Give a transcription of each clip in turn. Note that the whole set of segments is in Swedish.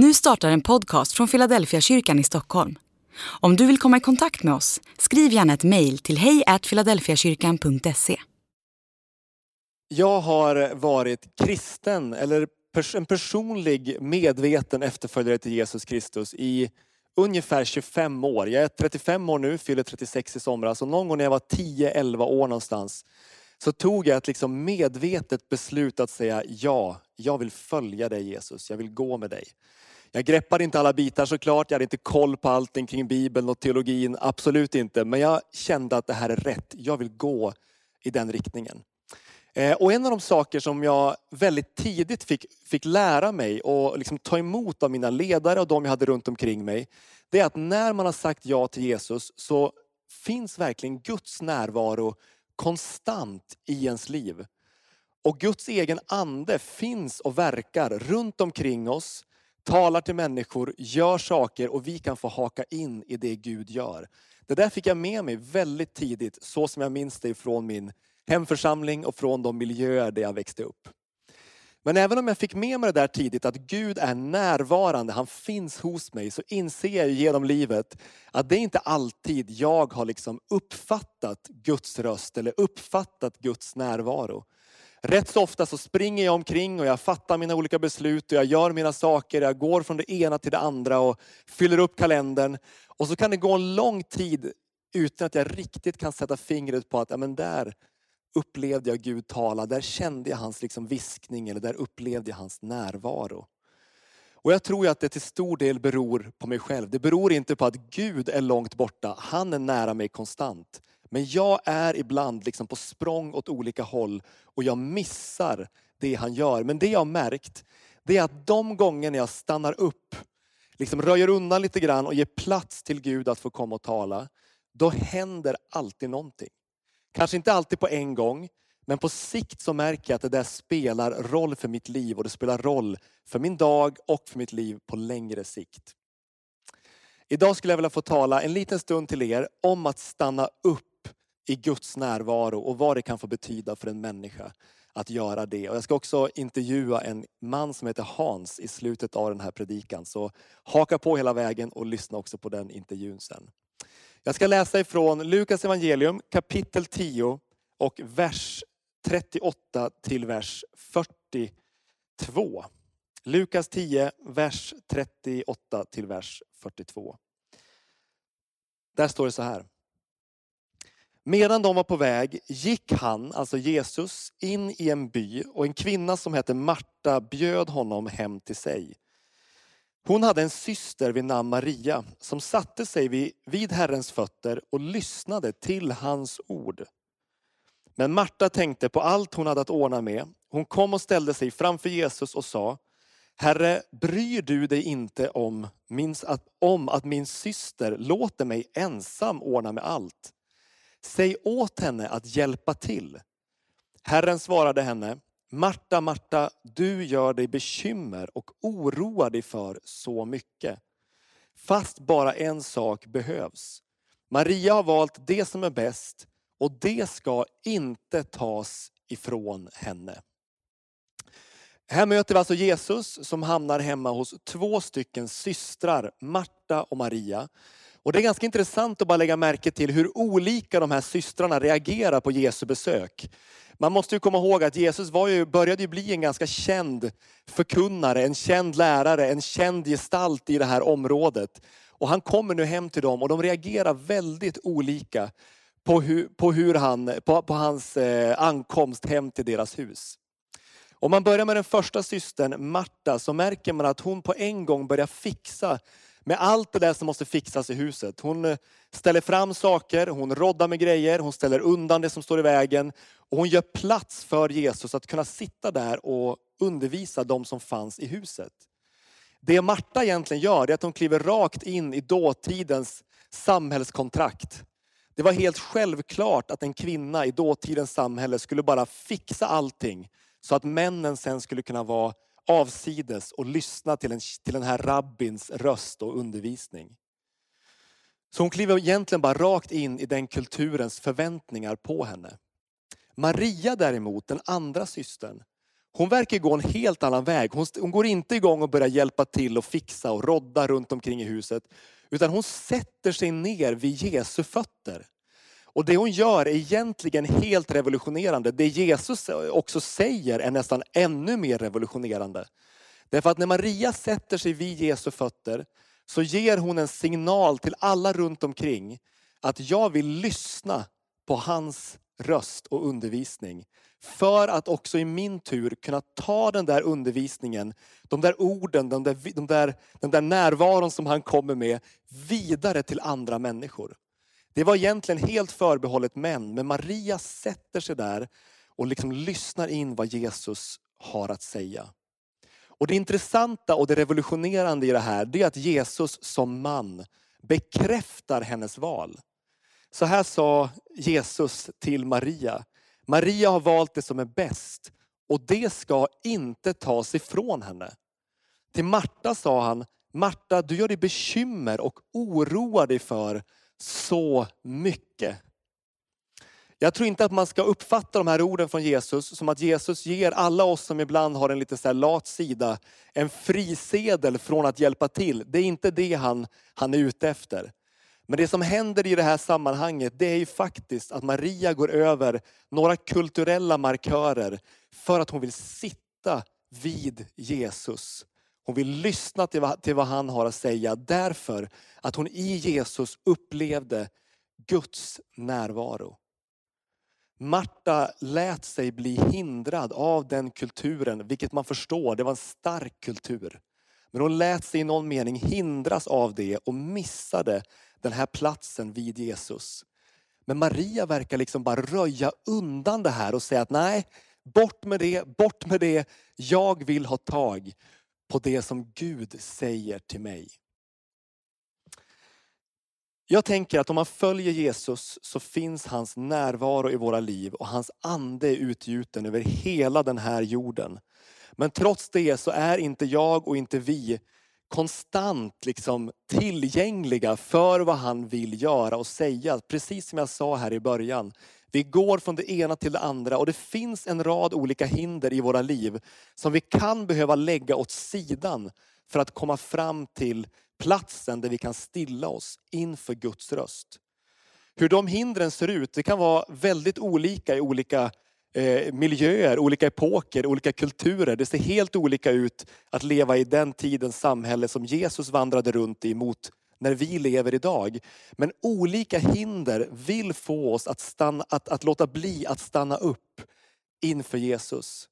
Nu startar en podcast från Philadelphia kyrkan i Stockholm. Om du vill komma i kontakt med oss, skriv gärna ett mejl till hejfiladelfiakyrkan.se. Jag har varit kristen, eller en personlig medveten efterföljare till Jesus Kristus i ungefär 25 år. Jag är 35 år nu, fyller 36 i somras. Och någon gång när jag var 10-11 år någonstans så tog jag ett liksom medvetet beslut att säga ja, jag vill följa dig Jesus, jag vill gå med dig. Jag greppade inte alla bitar såklart, jag hade inte koll på allting kring Bibeln och teologin, absolut inte. Men jag kände att det här är rätt, jag vill gå i den riktningen. Eh, och en av de saker som jag väldigt tidigt fick, fick lära mig och liksom ta emot av mina ledare och de jag hade runt omkring mig, det är att när man har sagt ja till Jesus så finns verkligen Guds närvaro konstant i ens liv. Och Guds egen ande finns och verkar runt omkring oss, talar till människor, gör saker och vi kan få haka in i det Gud gör. Det där fick jag med mig väldigt tidigt, så som jag minns det från min hemförsamling och från de miljöer där jag växte upp. Men även om jag fick med mig det där tidigt, att Gud är närvarande, han finns hos mig, så inser jag genom livet att det är inte alltid jag har liksom uppfattat Guds röst eller uppfattat Guds närvaro. Rätt så ofta så springer jag omkring och jag fattar mina olika beslut och jag gör mina saker. Jag går från det ena till det andra och fyller upp kalendern. Och så kan det gå en lång tid utan att jag riktigt kan sätta fingret på att ja, men där upplevde jag Gud tala. Där kände jag hans liksom viskning eller där upplevde jag hans närvaro. Och jag tror att det till stor del beror på mig själv. Det beror inte på att Gud är långt borta. Han är nära mig konstant. Men jag är ibland liksom på språng åt olika håll och jag missar det han gör. Men det jag har märkt, det är att de gånger jag stannar upp, liksom röjer undan lite grann och ger plats till Gud att få komma och tala, då händer alltid någonting. Kanske inte alltid på en gång, men på sikt så märker jag att det där spelar roll för mitt liv och det spelar roll för min dag och för mitt liv på längre sikt. Idag skulle jag vilja få tala en liten stund till er om att stanna upp i Guds närvaro och vad det kan få betyda för en människa att göra det. Och jag ska också intervjua en man som heter Hans i slutet av den här predikan. Så haka på hela vägen och lyssna också på den intervjun sen. Jag ska läsa ifrån Lukas evangelium kapitel 10 och vers 38 till vers 42. Lukas 10, vers 38 till vers 42. Där står det så här. Medan de var på väg gick han, alltså Jesus, in i en by och en kvinna som hette Marta bjöd honom hem till sig. Hon hade en syster vid namn Maria som satte sig vid, vid Herrens fötter och lyssnade till hans ord. Men Marta tänkte på allt hon hade att ordna med. Hon kom och ställde sig framför Jesus och sa, Herre, bryr du dig inte om, min, att, om att min syster låter mig ensam ordna med allt? Säg åt henne att hjälpa till. Herren svarade henne, Marta, Marta, du gör dig bekymmer och oroar dig för så mycket. Fast bara en sak behövs. Maria har valt det som är bäst och det ska inte tas ifrån henne. Här möter vi alltså Jesus som hamnar hemma hos två stycken systrar, Marta och Maria. Och det är ganska intressant att bara lägga märke till hur olika de här systrarna reagerar på Jesu besök. Man måste ju komma ihåg att Jesus var ju, började ju bli en ganska känd förkunnare, en känd lärare, en känd gestalt i det här området. Och han kommer nu hem till dem och de reagerar väldigt olika på, hur, på, hur han, på, på hans eh, ankomst hem till deras hus. Om man börjar med den första systern, Marta, så märker man att hon på en gång börjar fixa med allt det där som måste fixas i huset. Hon eh, ställer fram saker, hon roddar med grejer, hon ställer undan det som står i vägen. Och hon gör plats för Jesus att kunna sitta där och undervisa de som fanns i huset. Det Marta egentligen gör är att hon kliver rakt in i dåtidens samhällskontrakt. Det var helt självklart att en kvinna i dåtidens samhälle skulle bara fixa allting så att männen sen skulle kunna vara avsides och lyssna till, en, till den här rabbins röst och undervisning. Så hon kliver egentligen bara rakt in i den kulturens förväntningar på henne. Maria däremot, den andra systern, Hon verkar gå en helt annan väg. Hon, hon går inte igång och börjar hjälpa till och fixa och rodda runt omkring i huset. Utan hon sätter sig ner vid Jesu fötter. Och det hon gör är egentligen helt revolutionerande. Det Jesus också säger är nästan ännu mer revolutionerande. Därför att när Maria sätter sig vid Jesu fötter så ger hon en signal till alla runt omkring att jag vill lyssna på hans röst och undervisning. För att också i min tur kunna ta den där undervisningen, de där orden, de där, de där, den där närvaron som han kommer med vidare till andra människor. Det var egentligen helt förbehållet män, men Maria sätter sig där och liksom lyssnar in vad Jesus har att säga. Och Det intressanta och det revolutionerande i det här, det är att Jesus som man bekräftar hennes val. Så här sa Jesus till Maria. Maria har valt det som är bäst och det ska inte tas ifrån henne. Till Marta sa han, Marta du gör dig bekymmer och oroar dig för så mycket. Jag tror inte att man ska uppfatta de här orden från Jesus som att Jesus ger alla oss som ibland har en lite så lat sida, en frisedel från att hjälpa till. Det är inte det han, han är ute efter. Men det som händer i det här sammanhanget, det är ju faktiskt att Maria går över några kulturella markörer för att hon vill sitta vid Jesus. Hon vill lyssna till vad, till vad han har att säga därför att hon i Jesus upplevde Guds närvaro. Marta lät sig bli hindrad av den kulturen, vilket man förstår, det var en stark kultur. Men hon lät sig i någon mening hindras av det och missade den här platsen vid Jesus. Men Maria verkar liksom bara röja undan det här och säga att nej, bort med det, bort med det. Jag vill ha tag på det som Gud säger till mig. Jag tänker att om man följer Jesus så finns hans närvaro i våra liv och hans ande är utgjuten över hela den här jorden. Men trots det så är inte jag och inte vi konstant liksom tillgängliga för vad han vill göra och säga. Precis som jag sa här i början. Vi går från det ena till det andra och det finns en rad olika hinder i våra liv som vi kan behöva lägga åt sidan för att komma fram till platsen där vi kan stilla oss inför Guds röst. Hur de hindren ser ut, det kan vara väldigt olika i olika eh, miljöer, olika epoker, olika kulturer. Det ser helt olika ut att leva i den tidens samhälle som Jesus vandrade runt i mot när vi lever idag. Men olika hinder vill få oss att, stanna, att, att låta bli att stanna upp inför Jesus.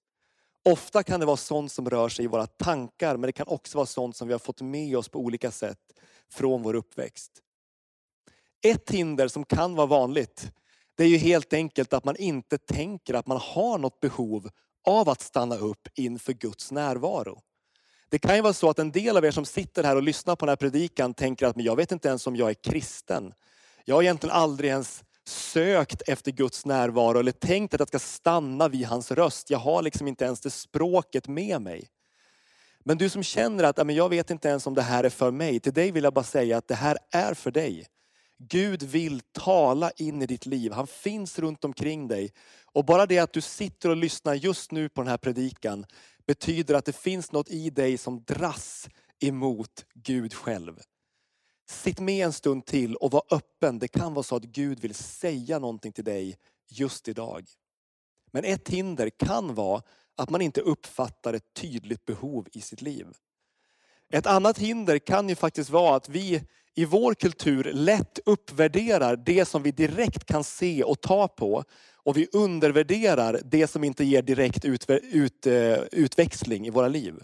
Ofta kan det vara sånt som rör sig i våra tankar, men det kan också vara sånt som vi har fått med oss på olika sätt från vår uppväxt. Ett hinder som kan vara vanligt, det är ju helt enkelt att man inte tänker att man har något behov av att stanna upp inför Guds närvaro. Det kan ju vara så att en del av er som sitter här och lyssnar på den här predikan tänker att men jag vet inte ens om jag är kristen. Jag har egentligen aldrig ens sökt efter Guds närvaro eller tänkt att jag ska stanna vid hans röst. Jag har liksom inte ens det språket med mig. Men du som känner att men jag vet inte ens om det här är för mig. Till dig vill jag bara säga att det här är för dig. Gud vill tala in i ditt liv. Han finns runt omkring dig. Och bara det att du sitter och lyssnar just nu på den här predikan betyder att det finns något i dig som dras emot Gud själv. Sitt med en stund till och var öppen. Det kan vara så att Gud vill säga någonting till dig just idag. Men ett hinder kan vara att man inte uppfattar ett tydligt behov i sitt liv. Ett annat hinder kan ju faktiskt vara att vi i vår kultur lätt uppvärderar det som vi direkt kan se och ta på. Och vi undervärderar det som inte ger direkt ut, ut, utväxling i våra liv.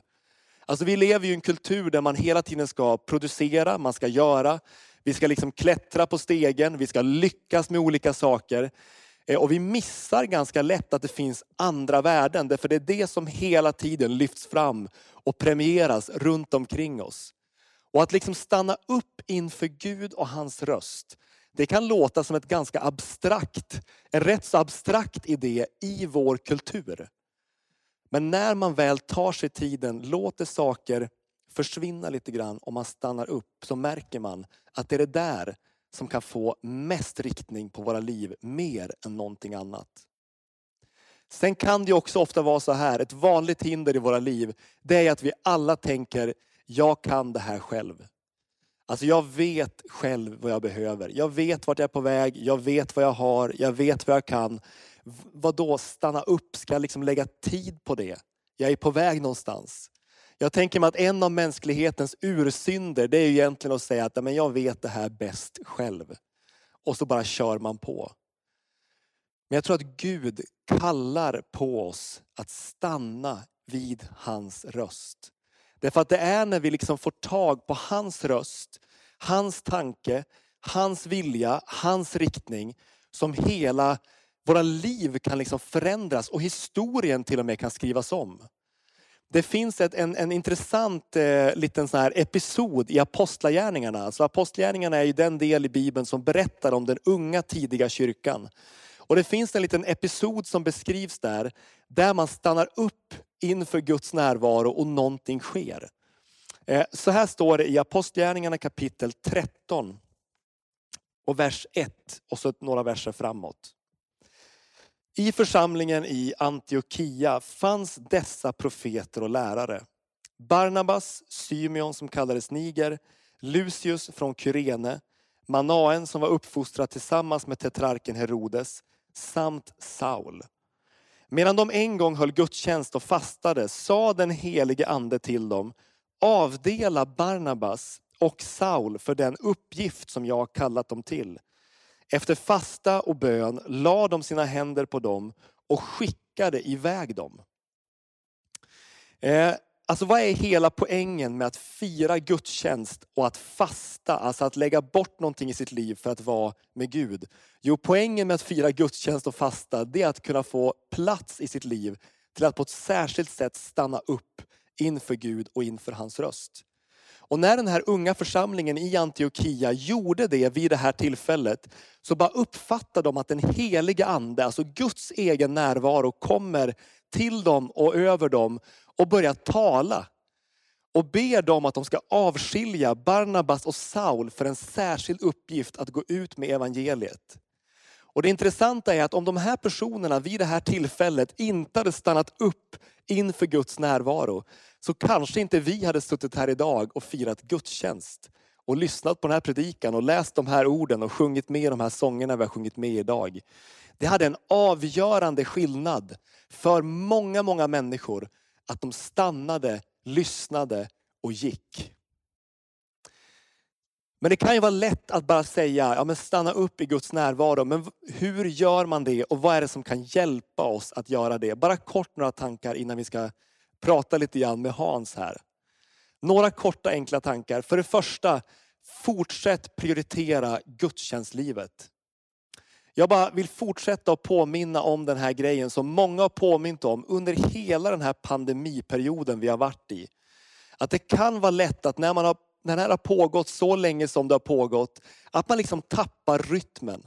Alltså vi lever i en kultur där man hela tiden ska producera, man ska göra. Vi ska liksom klättra på stegen, vi ska lyckas med olika saker. Eh, och vi missar ganska lätt att det finns andra värden. Därför det är det som hela tiden lyfts fram och premieras runt omkring oss. Och att liksom stanna upp inför Gud och hans röst. Det kan låta som ett ganska abstrakt, en rätt så abstrakt idé i vår kultur. Men när man väl tar sig tiden, låter saker försvinna lite grann och man stannar upp så märker man att det är det där som kan få mest riktning på våra liv mer än någonting annat. Sen kan det också ofta vara så här, ett vanligt hinder i våra liv, det är att vi alla tänker, jag kan det här själv. Alltså jag vet själv vad jag behöver. Jag vet vart jag är på väg, jag vet vad jag har, jag vet vad jag kan. Vad då stanna upp? Ska jag liksom lägga tid på det? Jag är på väg någonstans. Jag tänker mig att en av mänsklighetens ursynder, det är ju egentligen att säga att men jag vet det här bäst själv. Och så bara kör man på. Men jag tror att Gud kallar på oss att stanna vid hans röst. Därför att det är när vi liksom får tag på hans röst, hans tanke, hans vilja, hans riktning som hela våra liv kan liksom förändras och historien till och med kan skrivas om. Det finns ett, en, en intressant eh, liten sån här episod i Apostlagärningarna. Alltså Apostlagärningarna är ju den del i Bibeln som berättar om den unga tidiga kyrkan. Och det finns en liten episod som beskrivs där, där man stannar upp inför Guds närvaro och någonting sker. Eh, så här står det i Apostlagärningarna kapitel 13 och vers 1 och så några verser framåt. I församlingen i Antiochia fanns dessa profeter och lärare. Barnabas, Symeon som kallades Niger, Lucius från Kyrene, Manaen som var uppfostrad tillsammans med tetrarken Herodes, samt Saul. Medan de en gång höll gudstjänst och fastade sa den helige ande till dem, avdela Barnabas och Saul för den uppgift som jag har kallat dem till. Efter fasta och bön la de sina händer på dem och skickade iväg dem. Eh, alltså vad är hela poängen med att fira gudstjänst och att fasta, alltså att lägga bort någonting i sitt liv för att vara med Gud? Jo, poängen med att fira gudstjänst och fasta, det är att kunna få plats i sitt liv till att på ett särskilt sätt stanna upp inför Gud och inför hans röst. Och när den här unga församlingen i Antiochia gjorde det vid det här tillfället, så bara uppfattade de att den heliga ande, alltså Guds egen närvaro kommer till dem och över dem och börjar tala. Och ber dem att de ska avskilja Barnabas och Saul för en särskild uppgift att gå ut med evangeliet. Och det intressanta är att om de här personerna vid det här tillfället inte hade stannat upp inför Guds närvaro, så kanske inte vi hade suttit här idag och firat gudstjänst och lyssnat på den här predikan och läst de här orden och sjungit med de här sångerna vi har sjungit med idag. Det hade en avgörande skillnad för många, många människor att de stannade, lyssnade och gick. Men det kan ju vara lätt att bara säga, ja men stanna upp i Guds närvaro. Men hur gör man det och vad är det som kan hjälpa oss att göra det? Bara kort några tankar innan vi ska prata lite grann med Hans här. Några korta enkla tankar. För det första, fortsätt prioritera gudstjänstlivet. Jag bara vill fortsätta att påminna om den här grejen som många har påmint om under hela den här pandemiperioden vi har varit i. Att det kan vara lätt att när, man har, när det här har pågått så länge som det har pågått, att man liksom tappar rytmen.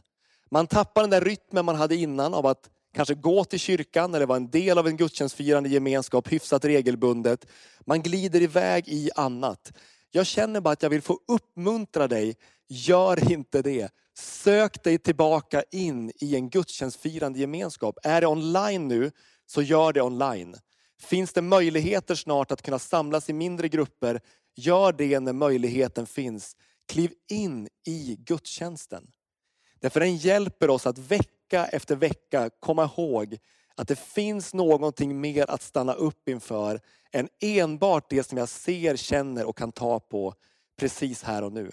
Man tappar den där rytmen man hade innan av att kanske gå till kyrkan eller vara en del av en gudstjänstfirande gemenskap hyfsat regelbundet. Man glider iväg i annat. Jag känner bara att jag vill få uppmuntra dig, gör inte det. Sök dig tillbaka in i en gudstjänstfirande gemenskap. Är det online nu, så gör det online. Finns det möjligheter snart att kunna samlas i mindre grupper, gör det när möjligheten finns. Kliv in i gudstjänsten. Därför den hjälper oss att väcka, vecka efter vecka komma ihåg att det finns någonting mer att stanna upp inför än enbart det som jag ser, känner och kan ta på precis här och nu.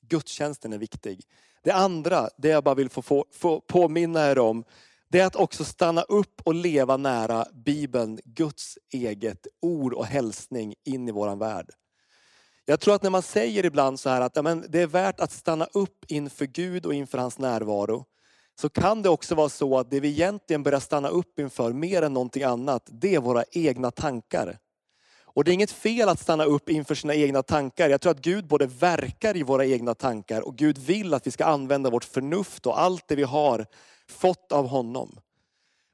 Gudstjänsten är viktig. Det andra, det jag bara vill få, få, få påminna er om, det är att också stanna upp och leva nära Bibeln, Guds eget ord och hälsning in i våran värld. Jag tror att när man säger ibland så här att ja, men det är värt att stanna upp inför Gud och inför hans närvaro, så kan det också vara så att det vi egentligen börjar stanna upp inför mer än någonting annat, det är våra egna tankar. Och det är inget fel att stanna upp inför sina egna tankar. Jag tror att Gud både verkar i våra egna tankar och Gud vill att vi ska använda vårt förnuft och allt det vi har fått av honom.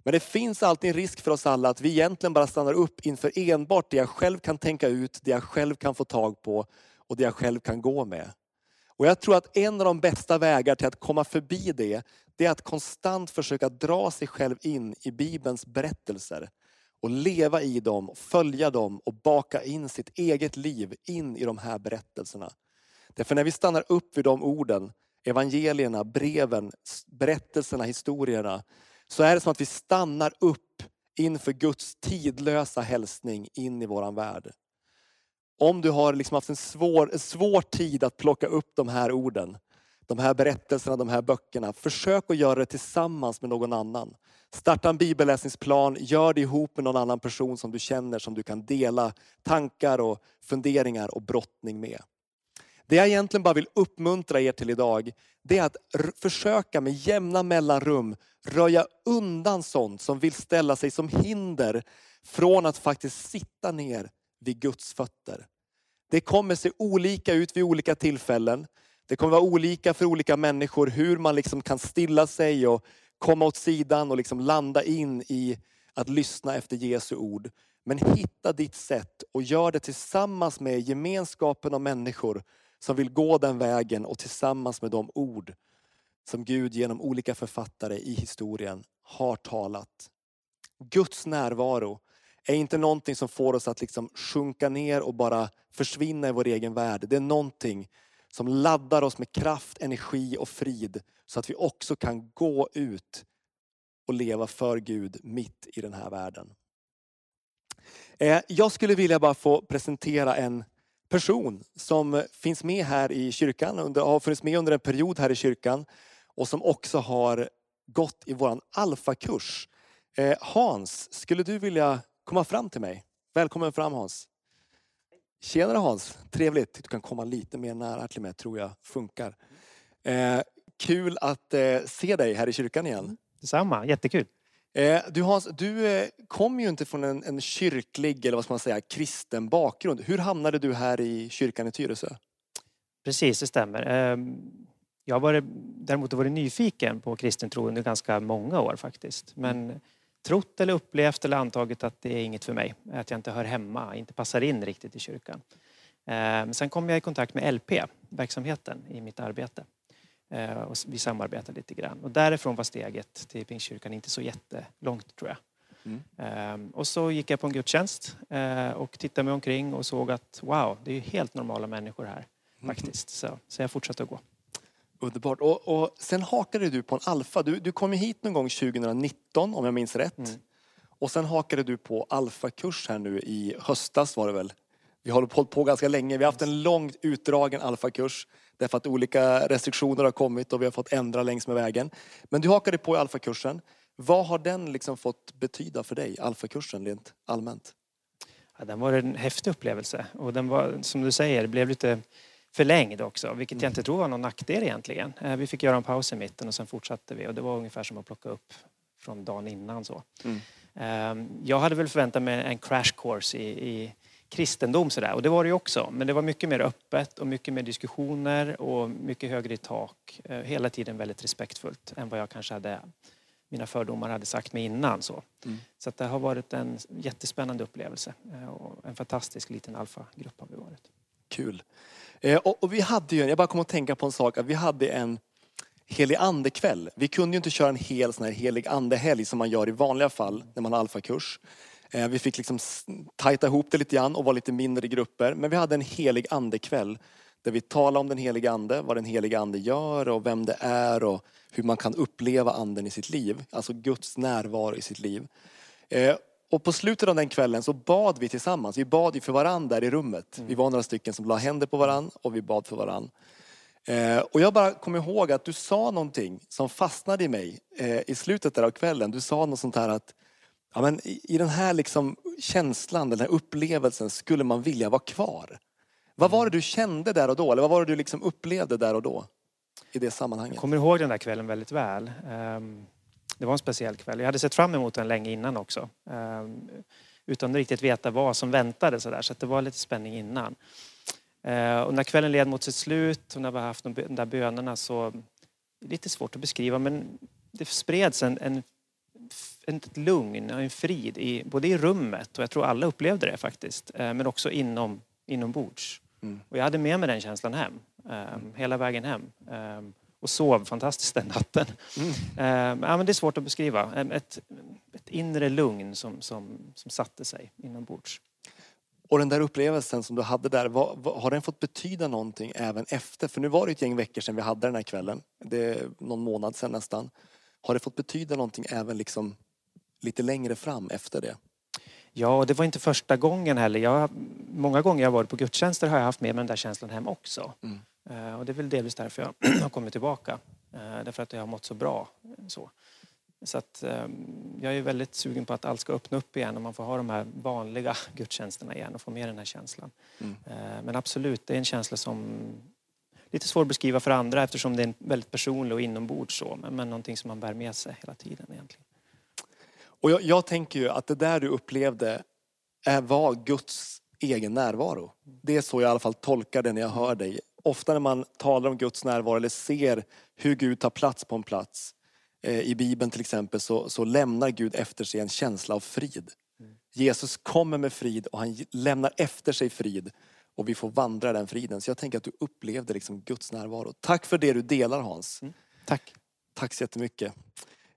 Men det finns alltid en risk för oss alla att vi egentligen bara stannar upp inför enbart det jag själv kan tänka ut, det jag själv kan få tag på och det jag själv kan gå med. Och jag tror att en av de bästa vägar till att komma förbi det, det är att konstant försöka dra sig själv in i Bibelns berättelser och leva i dem, följa dem och baka in sitt eget liv in i de här berättelserna. Därför när vi stannar upp vid de orden, evangelierna, breven, berättelserna, historierna, så är det som att vi stannar upp inför Guds tidlösa hälsning in i våran värld. Om du har liksom haft en svår, en svår tid att plocka upp de här orden, de här berättelserna, de här böckerna. Försök att göra det tillsammans med någon annan. Starta en bibelläsningsplan, gör det ihop med någon annan person som du känner, som du kan dela tankar och funderingar och brottning med. Det jag egentligen bara vill uppmuntra er till idag, det är att försöka med jämna mellanrum röja undan sånt som vill ställa sig som hinder från att faktiskt sitta ner vid Guds fötter. Det kommer se olika ut vid olika tillfällen. Det kommer vara olika för olika människor hur man liksom kan stilla sig och komma åt sidan och liksom landa in i att lyssna efter Jesu ord. Men hitta ditt sätt och gör det tillsammans med gemenskapen av människor som vill gå den vägen och tillsammans med de ord som Gud genom olika författare i historien har talat. Guds närvaro är inte någonting som får oss att liksom sjunka ner och bara försvinna i vår egen värld. Det är någonting som laddar oss med kraft, energi och frid så att vi också kan gå ut och leva för Gud mitt i den här världen. Eh, jag skulle vilja bara få presentera en person som finns med här i kyrkan, har funnits med under en period här i kyrkan och som också har gått i vår alfakurs. Eh, Hans, skulle du vilja komma fram till mig? Välkommen fram Hans. Tjenare Hans, trevligt. Du kan komma lite mer nära till mig, tror jag funkar. Eh, kul att eh, se dig här i kyrkan igen. Detsamma, jättekul. Eh, du Hans, du eh, kommer ju inte från en, en, kyrklig, eller vad ska man säga, kristen bakgrund. Hur hamnade du här i kyrkan i Tyresö? Precis, det stämmer. Ehm, jag har däremot varit nyfiken på kristen tro under ganska många år faktiskt. Men trott eller upplevt eller antagit att det är inget för mig. Att jag inte hör hemma, inte passar in riktigt i kyrkan. Ehm, sen kom jag i kontakt med LP, verksamheten i mitt arbete. Ehm, och vi samarbetade lite grann. Och därifrån var steget till Pingstkyrkan inte så jättelångt tror jag. Mm. Ehm, och så gick jag på en gudstjänst eh, och tittade mig omkring och såg att wow, det är helt normala människor här mm. faktiskt. Så, så jag fortsatte att gå. Underbart. Och, och sen hakade du på en alfa. Du, du kom hit någon gång 2019 om jag minns rätt. Mm. Och sen hakade du på alfakurs här nu i höstas var det väl? Vi har hållit på ganska länge. Vi har haft en långt utdragen alfakurs därför att olika restriktioner har kommit och vi har fått ändra längs med vägen. Men du hakade på i alfakursen. Vad har den liksom fått betyda för dig, alfakursen rent allmänt? Ja, den var en häftig upplevelse och den var, som du säger, blev lite förlängd också, vilket jag inte tror var någon nackdel egentligen. Eh, vi fick göra en paus i mitten och sen fortsatte vi och det var ungefär som att plocka upp från dagen innan. Så. Mm. Ehm, jag hade väl förväntat mig en crash course i, i kristendom sådär och det var det ju också. Men det var mycket mer öppet och mycket mer diskussioner och mycket högre i tak. Eh, hela tiden väldigt respektfullt än vad jag kanske hade mina fördomar hade sagt mig innan. Så, mm. så det har varit en jättespännande upplevelse eh, och en fantastisk liten alfagrupp har vi varit. Kul. Eh, och, och, vi hade ju, jag bara kom att tänka på en sak, att vi hade en helig andekväll. Vi kunde ju inte köra en hel sån här helig andehelg som man gör i vanliga fall när man har alfakurs. Eh, vi fick liksom tajta ihop det lite grann och vara lite mindre i grupper. Men vi hade en helig andekväll där vi talade om den heliga ande, vad den heliga ande gör och vem det är och hur man kan uppleva anden i sitt liv. Alltså Guds närvaro i sitt liv. Eh, och på slutet av den kvällen så bad vi tillsammans. Vi bad ju för varandra där i rummet. Mm. Vi var några stycken som la händer på varandra och vi bad för varandra. Eh, och jag bara kommer ihåg att du sa någonting som fastnade i mig eh, i slutet där av kvällen. Du sa något sånt här att ja, men i, den här liksom känslan, den här upplevelsen skulle man vilja vara kvar. Vad var det du kände där och då? Eller vad var det du liksom upplevde där och då? I det sammanhanget. Jag kommer ihåg den där kvällen väldigt väl. Um det var en speciell kväll. Jag hade sett fram emot den länge innan också. Ehm, utan att riktigt veta vad som väntade så där. Så det var lite spänning innan. Ehm, och när kvällen led mot sitt slut och när vi haft de där bönerna så, lite svårt att beskriva men det spreds en, en ett lugn och en frid i, både i rummet och jag tror alla upplevde det faktiskt. Ehm, men också inom, inombords. Mm. Och jag hade med mig den känslan hem. Hela vägen hem. Och sov fantastiskt den natten. Mm. Eh, ja, men det är svårt att beskriva. Ett, ett inre lugn som, som, som satte sig inombords. Och den där upplevelsen som du hade där, vad, vad, har den fått betyda någonting även efter? För nu var det ett gäng veckor sedan vi hade den här kvällen. Det är någon månad sedan nästan. Har det fått betyda någonting även liksom lite längre fram efter det? Ja, och det var inte första gången heller. Jag, många gånger jag varit på gudstjänster har jag haft med mig den där känslan hem också. Mm. Eh, och det är väl delvis därför jag har kommit tillbaka. Eh, därför att jag har mått så bra. eh, Så, så att, eh, jag är väldigt sugen på att allt ska öppna upp igen och man får ha de här vanliga gudstjänsterna igen och få med den här känslan. Mm. Men absolut, det är en känsla som lite svår att beskriva för andra eftersom det är en väldigt personlig och inombords så. Men, men någonting som man bär med sig hela tiden egentligen. Och jag, jag tänker ju att det där du upplevde är, var Guds egen närvaro. Det är så jag i alla fall tolkar det när jag hör dig. Ofta när man talar om Guds närvaro eller ser hur Gud tar plats på en plats. Eh, I Bibeln till exempel så, så lämnar Gud efter sig en känsla av frid. Jesus kommer med frid och han lämnar efter sig frid. Och vi får vandra den friden. Så jag tänker att du upplevde liksom Guds närvaro. Tack för det du delar Hans. Tack. Tack så jättemycket.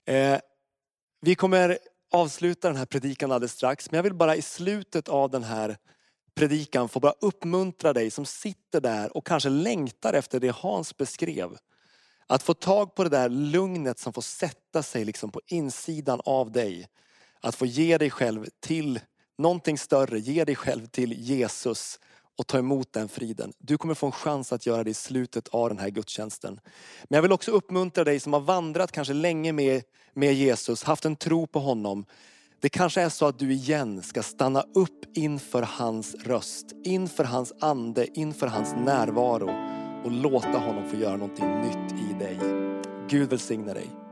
Eh, vi kommer avsluta den här predikan alldeles strax. Men jag vill bara i slutet av den här predikan får bara uppmuntra dig som sitter där och kanske längtar efter det Hans beskrev. Att få tag på det där lugnet som får sätta sig liksom på insidan av dig. Att få ge dig själv till någonting större, ge dig själv till Jesus och ta emot den friden. Du kommer få en chans att göra det i slutet av den här gudstjänsten. Men jag vill också uppmuntra dig som har vandrat kanske länge med, med Jesus, haft en tro på honom. Det kanske är så att du igen ska stanna upp inför hans röst, inför hans ande, inför hans närvaro och låta honom få göra någonting nytt i dig. Gud välsigne dig.